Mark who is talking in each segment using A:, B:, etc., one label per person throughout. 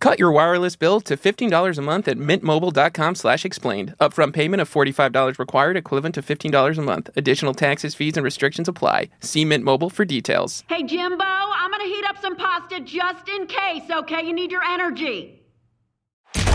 A: Cut your wireless bill to $15 a month at mintmobile.com slash explained. Upfront payment of $45 required, equivalent to $15 a month. Additional taxes, fees, and restrictions apply. See Mint Mobile for details.
B: Hey, Jimbo, I'm gonna heat up some pasta just in case, okay? You need your energy.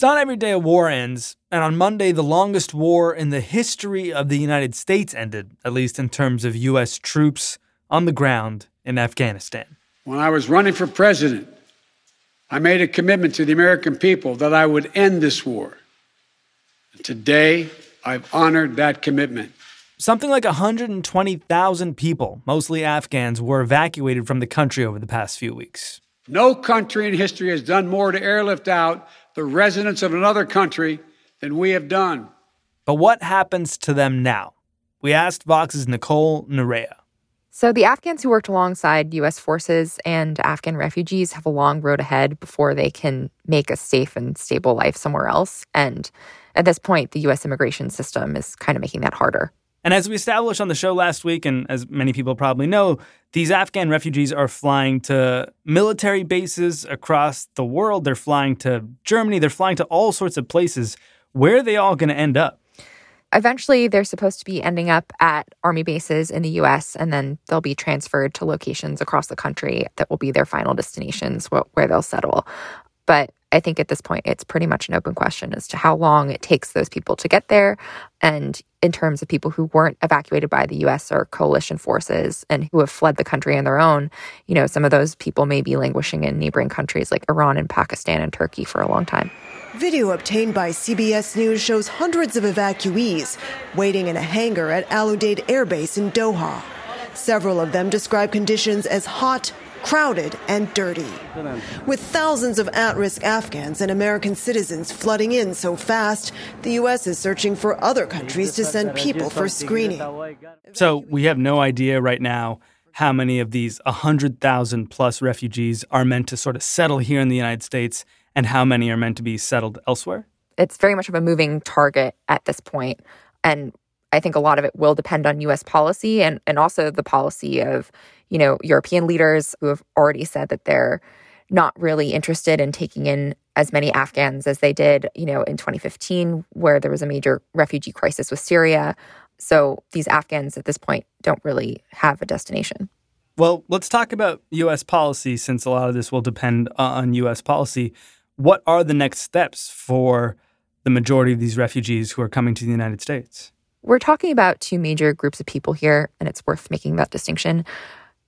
C: It's not every day a war ends, and on Monday, the longest war in the history of the United States ended, at least in terms of U.S. troops on the ground in Afghanistan.
D: When I was running for president, I made a commitment to the American people that I would end this war. Today, I've honored that commitment.
C: Something like 120,000 people, mostly Afghans, were evacuated from the country over the past few weeks.
D: No country in history has done more to airlift out the residents of another country than we have done.
C: But what happens to them now? We asked Vox's Nicole Narea.
E: So, the Afghans who worked alongside U.S. forces and Afghan refugees have a long road ahead before they can make a safe and stable life somewhere else. And at this point, the U.S. immigration system is kind of making that harder.
C: And as we established on the show last week, and as many people probably know, these Afghan refugees are flying to military bases across the world. They're flying to Germany. They're flying to all sorts of places. Where are they all going to end up?
E: Eventually, they're supposed to be ending up at army bases in the US, and then they'll be transferred to locations across the country that will be their final destinations where they'll settle. But I think at this point, it's pretty much an open question as to how long it takes those people to get there. And in terms of people who weren't evacuated by the US or coalition forces and who have fled the country on their own, you know, some of those people may be languishing in neighboring countries like Iran and Pakistan and Turkey for a long time.
F: Video obtained by CBS News shows hundreds of evacuees waiting in a hangar at Al Udeid Air Base in Doha. Several of them describe conditions as hot, crowded, and dirty. With thousands of at risk Afghans and American citizens flooding in so fast, the U.S. is searching for other countries to send people for screening.
C: So we have no idea right now how many of these 100,000 plus refugees are meant to sort of settle here in the United States and how many are meant to be settled elsewhere.
E: It's very much of a moving target at this point. And I think a lot of it will depend on US policy and, and also the policy of, you know, European leaders who have already said that they're not really interested in taking in as many Afghans as they did, you know, in 2015, where there was a major refugee crisis with Syria. So these Afghans at this point don't really have a destination.
C: Well, let's talk about U.S. policy since a lot of this will depend on U.S. policy. What are the next steps for the majority of these refugees who are coming to the United States?
E: We're talking about two major groups of people here, and it's worth making that distinction.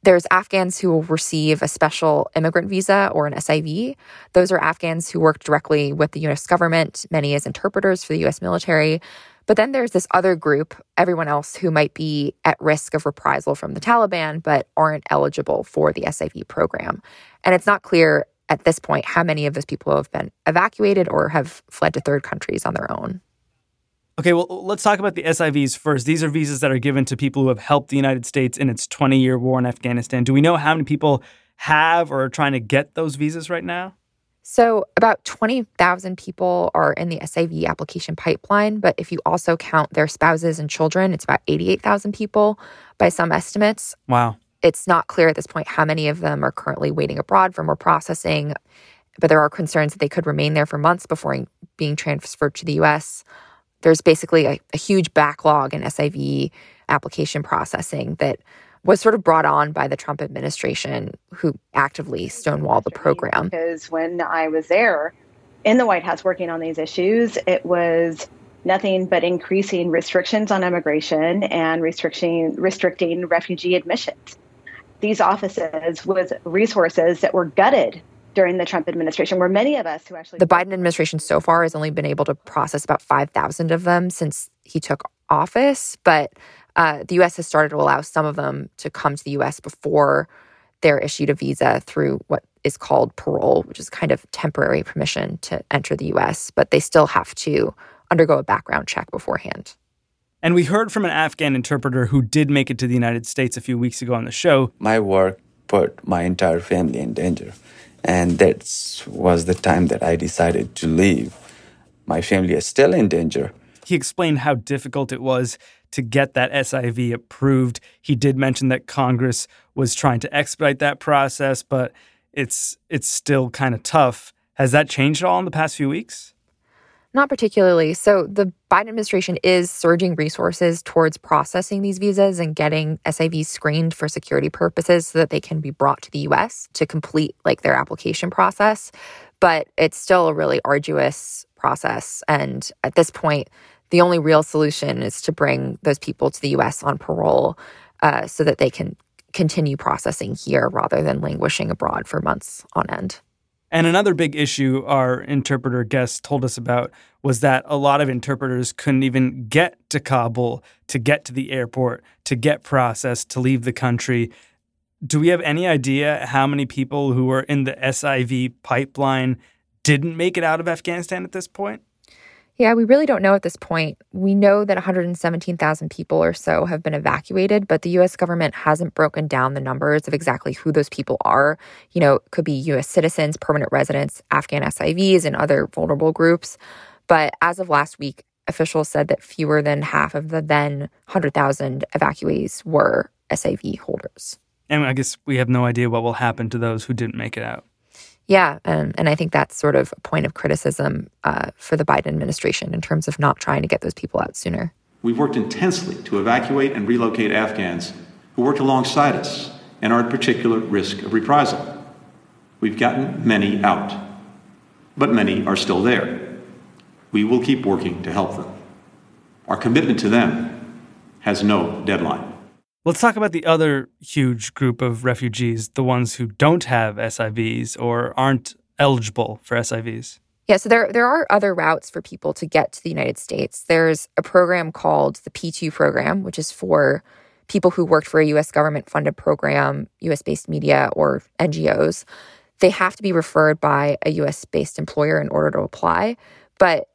E: There's Afghans who will receive a special immigrant visa or an SIV. Those are Afghans who work directly with the US government, many as interpreters for the US military. But then there's this other group, everyone else who might be at risk of reprisal from the Taliban, but aren't eligible for the SIV program. And it's not clear at this point how many of those people have been evacuated or have fled to third countries on their own.
C: Okay, well, let's talk about the SIVs first. These are visas that are given to people who have helped the United States in its 20 year war in Afghanistan. Do we know how many people have or are trying to get those visas right now?
E: So, about 20,000 people are in the SIV application pipeline, but if you also count their spouses and children, it's about 88,000 people by some estimates.
C: Wow.
E: It's not clear at this point how many of them are currently waiting abroad for more processing, but there are concerns that they could remain there for months before being transferred to the US. There's basically a, a huge backlog in SIV application processing that was sort of brought on by the Trump administration, who actively stonewalled the program.
G: Because when I was there in the White House working on these issues, it was nothing but increasing restrictions on immigration and restricting restricting refugee admissions. These offices with resources that were gutted during the Trump administration, where many of us who actually
E: the Biden administration so far has only been able to process about five thousand of them since he took office, but uh, the U.S. has started to allow some of them to come to the U.S. before they're issued a visa through what is called parole, which is kind of temporary permission to enter the U.S., but they still have to undergo a background check beforehand.
C: And we heard from an Afghan interpreter who did make it to the United States a few weeks ago on the show.
H: My work put my entire family in danger. And that was the time that I decided to leave. My family is still in danger.
C: He explained how difficult it was to get that SIV approved. He did mention that Congress was trying to expedite that process, but it's it's still kind of tough. Has that changed at all in the past few weeks?
E: Not particularly. So the Biden administration is surging resources towards processing these visas and getting SIVs screened for security purposes so that they can be brought to the US to complete like their application process. But it's still a really arduous process. And at this point, the only real solution is to bring those people to the US on parole uh, so that they can continue processing here rather than languishing abroad for months on end.
C: And another big issue our interpreter guest told us about was that a lot of interpreters couldn't even get to Kabul to get to the airport, to get processed, to leave the country. Do we have any idea how many people who were in the SIV pipeline didn't make it out of Afghanistan at this point?
E: Yeah, we really don't know at this point. We know that 117,000 people or so have been evacuated, but the US government hasn't broken down the numbers of exactly who those people are. You know, it could be US citizens, permanent residents, Afghan SIVs, and other vulnerable groups. But as of last week, officials said that fewer than half of the then 100,000 evacuees were SIV holders.
C: And I guess we have no idea what will happen to those who didn't make it out.
E: Yeah, and, and I think that's sort of a point of criticism uh, for the Biden administration in terms of not trying to get those people out sooner.
I: We've worked intensely to evacuate and relocate Afghans who worked alongside us and are at particular risk of reprisal. We've gotten many out, but many are still there. We will keep working to help them. Our commitment to them has no deadline.
C: Let's talk about the other huge group of refugees, the ones who don't have SIVs or aren't eligible for SIVs.
E: Yeah, so there there are other routes for people to get to the United States. There's a program called the P2 program, which is for people who worked for a US government funded program, US based media or NGOs. They have to be referred by a US based employer in order to apply. But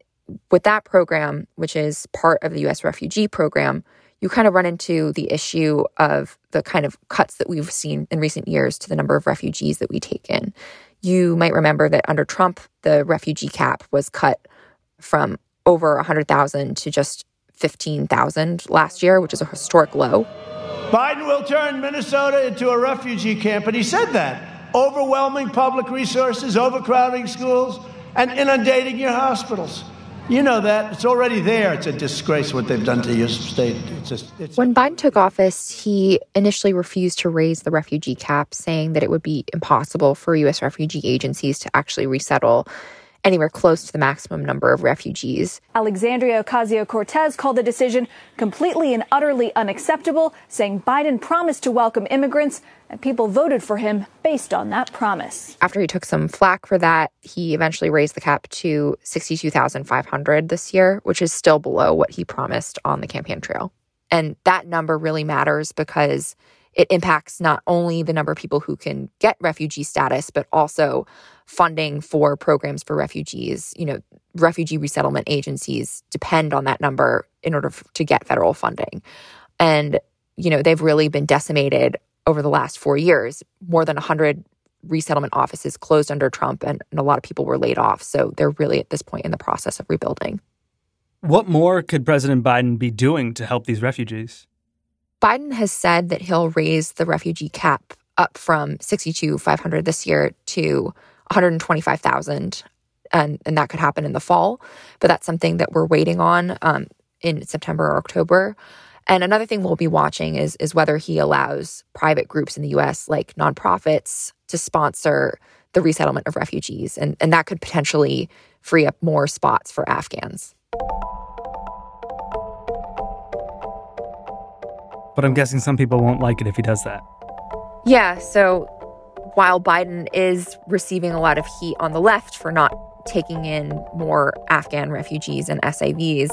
E: with that program, which is part of the US refugee program, you kind of run into the issue of the kind of cuts that we've seen in recent years to the number of refugees that we take in. You might remember that under Trump, the refugee cap was cut from over 100,000 to just 15,000 last year, which is a historic low.
J: Biden will turn Minnesota into a refugee camp, and he said that. Overwhelming public resources, overcrowding schools, and inundating your hospitals. You know that. It's already there. It's a disgrace what they've done to your state. It's just, it's
E: when Biden took office, he initially refused to raise the refugee cap, saying that it would be impossible for U.S. refugee agencies to actually resettle anywhere close to the maximum number of refugees.
K: Alexandria Ocasio Cortez called the decision completely and utterly unacceptable, saying Biden promised to welcome immigrants and people voted for him based on that promise.
E: After he took some flack for that, he eventually raised the cap to 62,500 this year, which is still below what he promised on the campaign trail. And that number really matters because it impacts not only the number of people who can get refugee status, but also funding for programs for refugees. You know, refugee resettlement agencies depend on that number in order to get federal funding. And, you know, they've really been decimated over the last four years. More than 100 resettlement offices closed under Trump, and, and a lot of people were laid off. So they're really at this point in the process of rebuilding.
C: What more could President Biden be doing to help these refugees?
E: Biden has said that he'll raise the refugee cap up from 62,500 this year to 125,000. And, and that could happen in the fall. But that's something that we're waiting on um, in September or October. And another thing we'll be watching is is whether he allows private groups in the US like nonprofits to sponsor the resettlement of refugees and and that could potentially free up more spots for Afghans.
C: But I'm guessing some people won't like it if he does that.
E: Yeah, so while Biden is receiving a lot of heat on the left for not taking in more Afghan refugees and SIVs,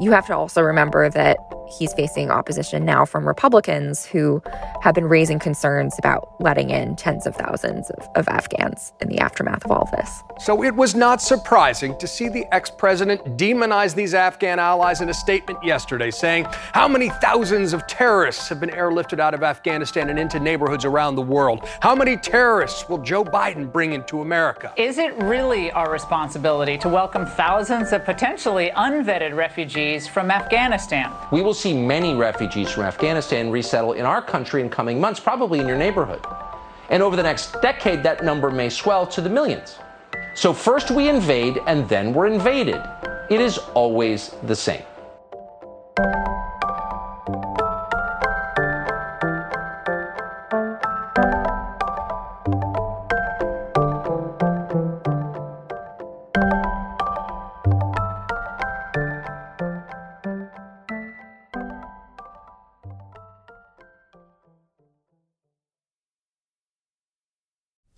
E: you have to also remember that he's facing opposition now from Republicans who have been raising concerns about letting in tens of thousands of, of Afghans in the aftermath of all this.
L: So it was not surprising to see the ex president demonize these Afghan allies in a statement yesterday, saying, How many thousands of terrorists have been airlifted out of Afghanistan and into neighborhoods around the world? How many terrorists will Joe Biden bring into America?
M: Is it really our responsibility to welcome thousands of potentially unvetted refugees from Afghanistan?
N: We will see many refugees from Afghanistan resettle in our country in coming months, probably in your neighborhood. And over the next decade, that number may swell to the millions. So first we invade and then we're invaded. It is always the same.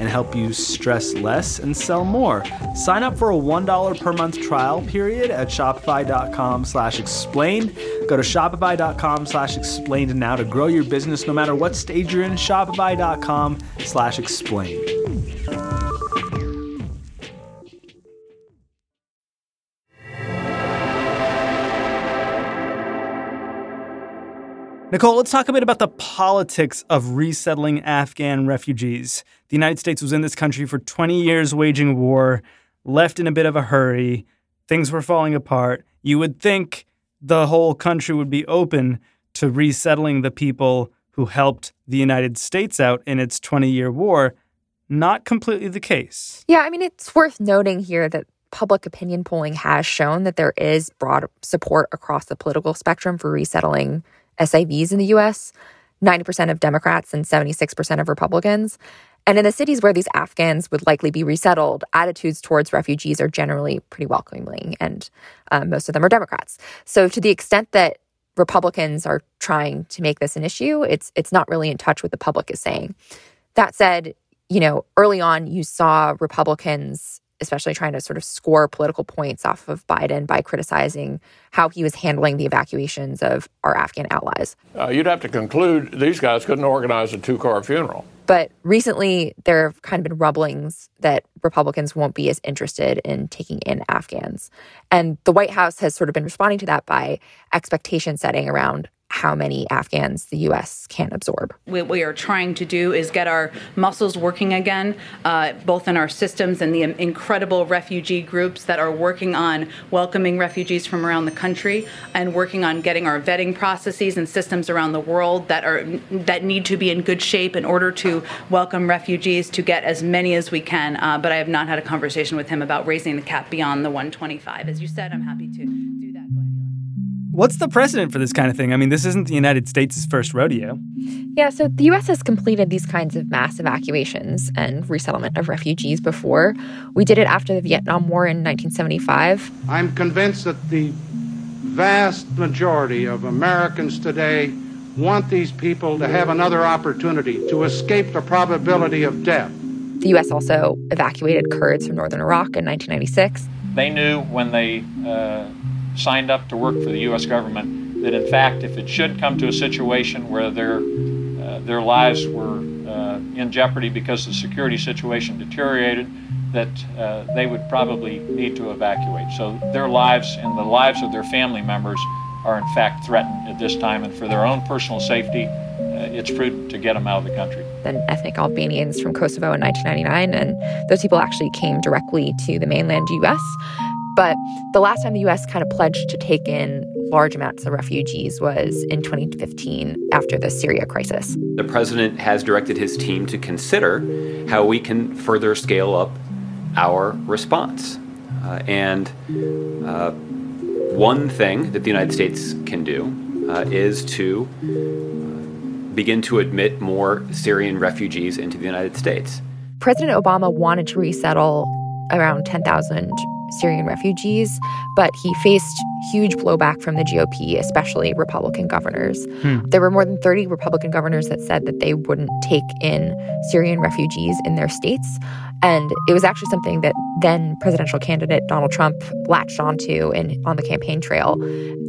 C: and help you stress less and sell more. Sign up for a $1 per month trial period at shopify.com slash explained. Go to shopify.com slash explained now to grow your business no matter what stage you're in. Shopify.com slash explained. Nicole, let's talk a bit about the politics of resettling Afghan refugees. The United States was in this country for 20 years waging war, left in a bit of a hurry. Things were falling apart. You would think the whole country would be open to resettling the people who helped the United States out in its 20 year war. Not completely the case.
E: Yeah, I mean, it's worth noting here that public opinion polling has shown that there is broad support across the political spectrum for resettling SIVs in the US. 90% of Democrats and 76% of Republicans. And in the cities where these Afghans would likely be resettled, attitudes towards refugees are generally pretty welcoming, and um, most of them are Democrats. So, to the extent that Republicans are trying to make this an issue, it's it's not really in touch with the public is saying. That said, you know, early on you saw Republicans especially trying to sort of score political points off of Biden by criticizing how he was handling the evacuations of our Afghan allies.
O: Uh, you'd have to conclude these guys couldn't organize a two car funeral.
E: But recently, there have kind of been rumblings that Republicans won't be as interested in taking in Afghans. And the White House has sort of been responding to that by expectation setting around how many Afghans the U.S. can absorb.
P: What we are trying to do is get our muscles working again, uh, both in our systems and the incredible refugee groups that are working on welcoming refugees from around the country and working on getting our vetting processes and systems around the world that are that need to be in good shape in order to welcome refugees to get as many as we can. Uh, but I have not had a conversation with him about raising the cap beyond the 125. As you said, I'm happy to.
C: What's the precedent for this kind of thing? I mean, this isn't the United States' first rodeo.
E: Yeah, so the US has completed these kinds of mass evacuations and resettlement of refugees before. We did it after the Vietnam War in 1975.
Q: I'm convinced that the vast majority of Americans today want these people to have another opportunity to escape the probability of death.
E: The US also evacuated Kurds from northern Iraq in 1996.
R: They knew when they uh, signed up to work for the U.S. government that, in fact, if it should come to a situation where their uh, their lives were uh, in jeopardy because the security situation deteriorated, that uh, they would probably need to evacuate. So their lives and the lives of their family members are in fact threatened at this time, and for their own personal safety, uh, it's prudent to get them out of the country.
E: Then ethnic Albanians from Kosovo in 1999, and those people actually came directly to the mainland U.S. But the last time the US kind of pledged to take in large amounts of refugees was in 2015 after the Syria crisis.
S: The president has directed his team to consider how we can further scale up our response. Uh, and uh, one thing that the United States can do uh, is to uh, begin to admit more Syrian refugees into the United States.
E: President Obama wanted to resettle around 10,000 Syrian refugees, but he faced huge blowback from the GOP, especially Republican governors. Hmm. There were more than 30 Republican governors that said that they wouldn't take in Syrian refugees in their states. And it was actually something that then presidential candidate Donald Trump latched onto in, on the campaign trail.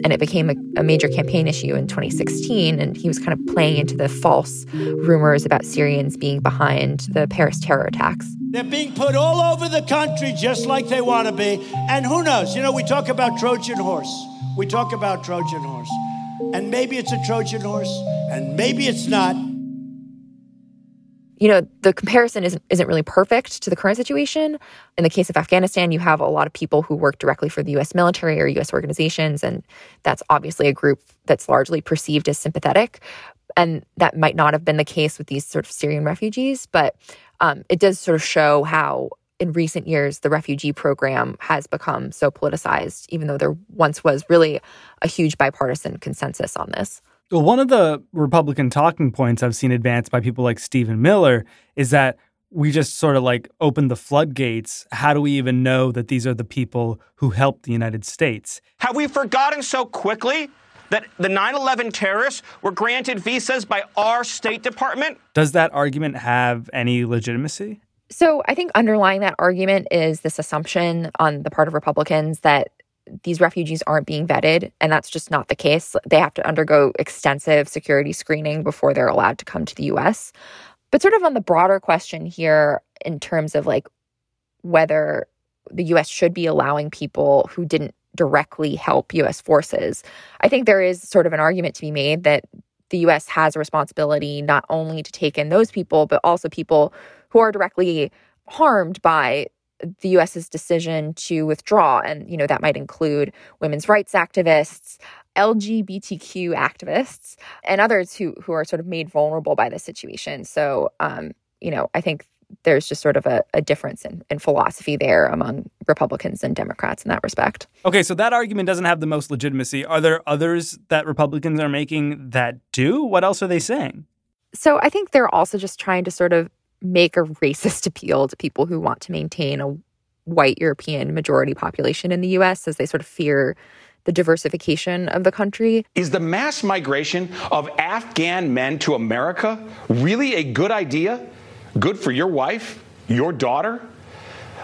E: And it became a, a major campaign issue in 2016. And he was kind of playing into the false rumors about Syrians being behind the Paris terror attacks.
J: They're being put all over the country just like they want to be. And who knows? You know, we talk about Trojan horse. We talk about Trojan horse. And maybe it's a Trojan horse, and maybe it's not
E: you know, the comparison isn't, isn't really perfect to the current situation. In the case of Afghanistan, you have a lot of people who work directly for the US military or US organizations, and that's obviously a group that's largely perceived as sympathetic. And that might not have been the case with these sort of Syrian refugees, but um, it does sort of show how in recent years the refugee program has become so politicized, even though there once was really a huge bipartisan consensus on this.
C: Well, one of the Republican talking points I've seen advanced by people like Stephen Miller is that we just sort of like opened the floodgates. How do we even know that these are the people who helped the United States?
T: Have we forgotten so quickly that the 9 11 terrorists were granted visas by our State Department?
C: Does that argument have any legitimacy?
E: So I think underlying that argument is this assumption on the part of Republicans that these refugees aren't being vetted, and that's just not the case. They have to undergo extensive security screening before they're allowed to come to the US. But sort of on the broader question here, in terms of like whether the US should be allowing people who didn't directly help US forces, I think there is sort of an argument to be made that the US has a responsibility not only to take in those people, but also people who are directly harmed by the US's decision to withdraw. And, you know, that might include women's rights activists, LGBTQ activists, and others who, who are sort of made vulnerable by this situation. So, um, you know, I think there's just sort of a, a difference in, in philosophy there among Republicans and Democrats in that respect.
C: Okay, so that argument doesn't have the most legitimacy. Are there others that Republicans are making that do? What else are they saying?
E: So I think they're also just trying to sort of make a racist appeal to people who want to maintain a white European majority population in the US as they sort of fear the diversification of the country.
U: Is the mass migration of Afghan men to America really a good idea? Good for your wife, your daughter?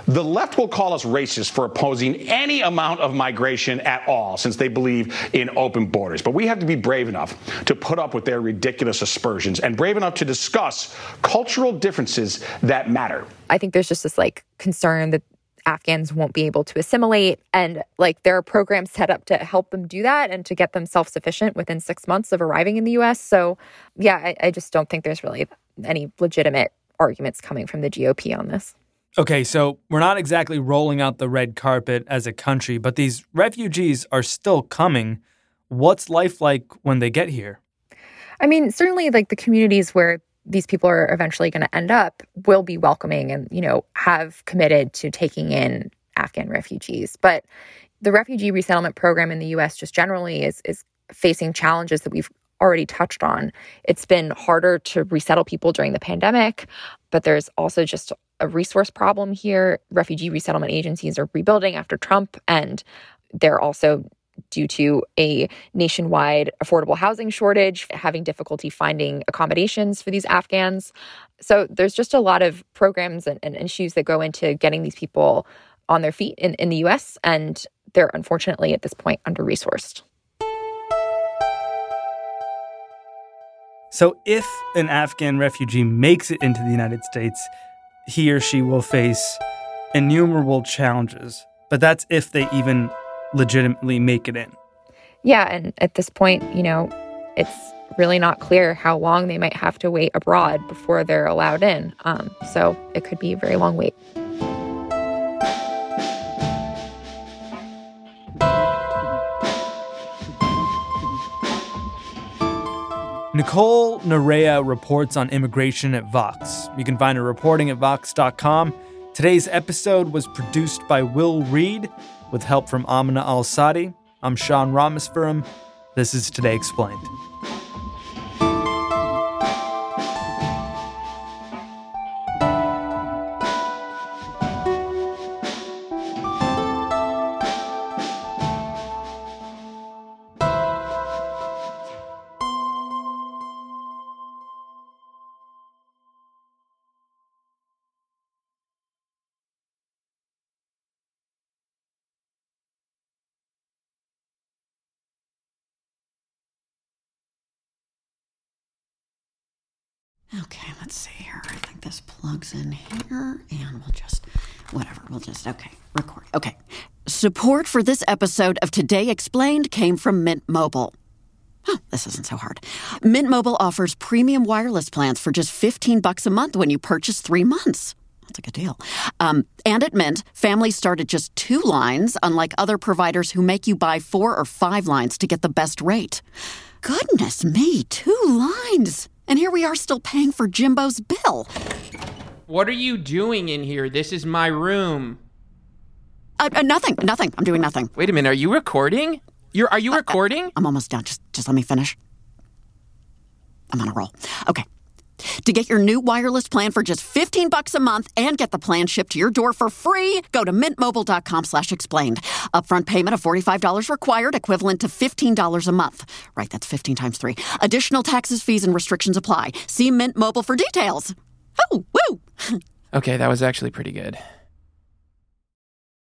U: The left will call us racist for opposing any amount of migration at all, since they believe in open borders. But we have to be brave enough to put up with their ridiculous aspersions and brave enough to discuss cultural differences that matter.
E: I think there's just this like concern that Afghans won't be able to assimilate. And like there are programs set up to help them do that and to get them self sufficient within six months of arriving in the US. So, yeah, I, I, just don't think there's really any legitimate arguments coming from the GOP on this.
C: Okay, so we're not exactly rolling out the red carpet as a country, but these refugees are still coming. What's life like when they get here?
E: I mean, certainly like the communities where these people are eventually going to end up will be welcoming and, you know, have committed to taking in Afghan refugees. But the refugee resettlement program in the US just generally is is facing challenges that we've already touched on. It's been harder to resettle people during the pandemic, but there's also just a resource problem here. Refugee resettlement agencies are rebuilding after Trump, and they're also due to a nationwide affordable housing shortage, having difficulty finding accommodations for these Afghans. So there's just a lot of programs and, and issues that go into getting these people on their feet in, in the US, and they're unfortunately at this point under resourced.
C: So, if an Afghan refugee makes it into the United States, he or she will face innumerable challenges. But that's if they even legitimately make it in.
E: Yeah, and at this point, you know, it's really not clear how long they might have to wait abroad before they're allowed in. Um, so it could be a very long wait.
C: Nicole Narea reports on immigration at Vox. You can find her reporting at Vox.com. Today's episode was produced by Will Reid with help from Amina Al Sadi. I'm Sean Rameswaram. This is Today Explained.
B: Okay, let's see here. I think this plugs in here, and we'll just, whatever, we'll just, okay, record. Okay. Support for this episode of Today Explained came from Mint Mobile. Oh, this isn't so hard. Mint Mobile offers premium wireless plans for just 15 bucks a month when you purchase three months. That's a good deal. Um, and at Mint, families start at just two lines, unlike other providers who make you buy four or five lines to get the best rate. Goodness me, two lines! And here we are still paying for Jimbo's bill.
A: What are you doing in here? This is my room.
B: Uh, uh, nothing, nothing. I'm doing nothing.
A: Wait a minute. Are you recording? You're are you
B: uh,
A: recording?
B: I'm almost done. Just just let me finish. I'm on a roll. Okay. To get your new wireless plan for just 15 bucks a month and get the plan shipped to your door for free, go to mintmobile.com slash explained. Upfront payment of $45 required, equivalent to $15 a month. Right, that's 15 times 3. Additional taxes, fees, and restrictions apply. See Mint Mobile for details. Oh, woo!
A: okay, that was actually pretty good.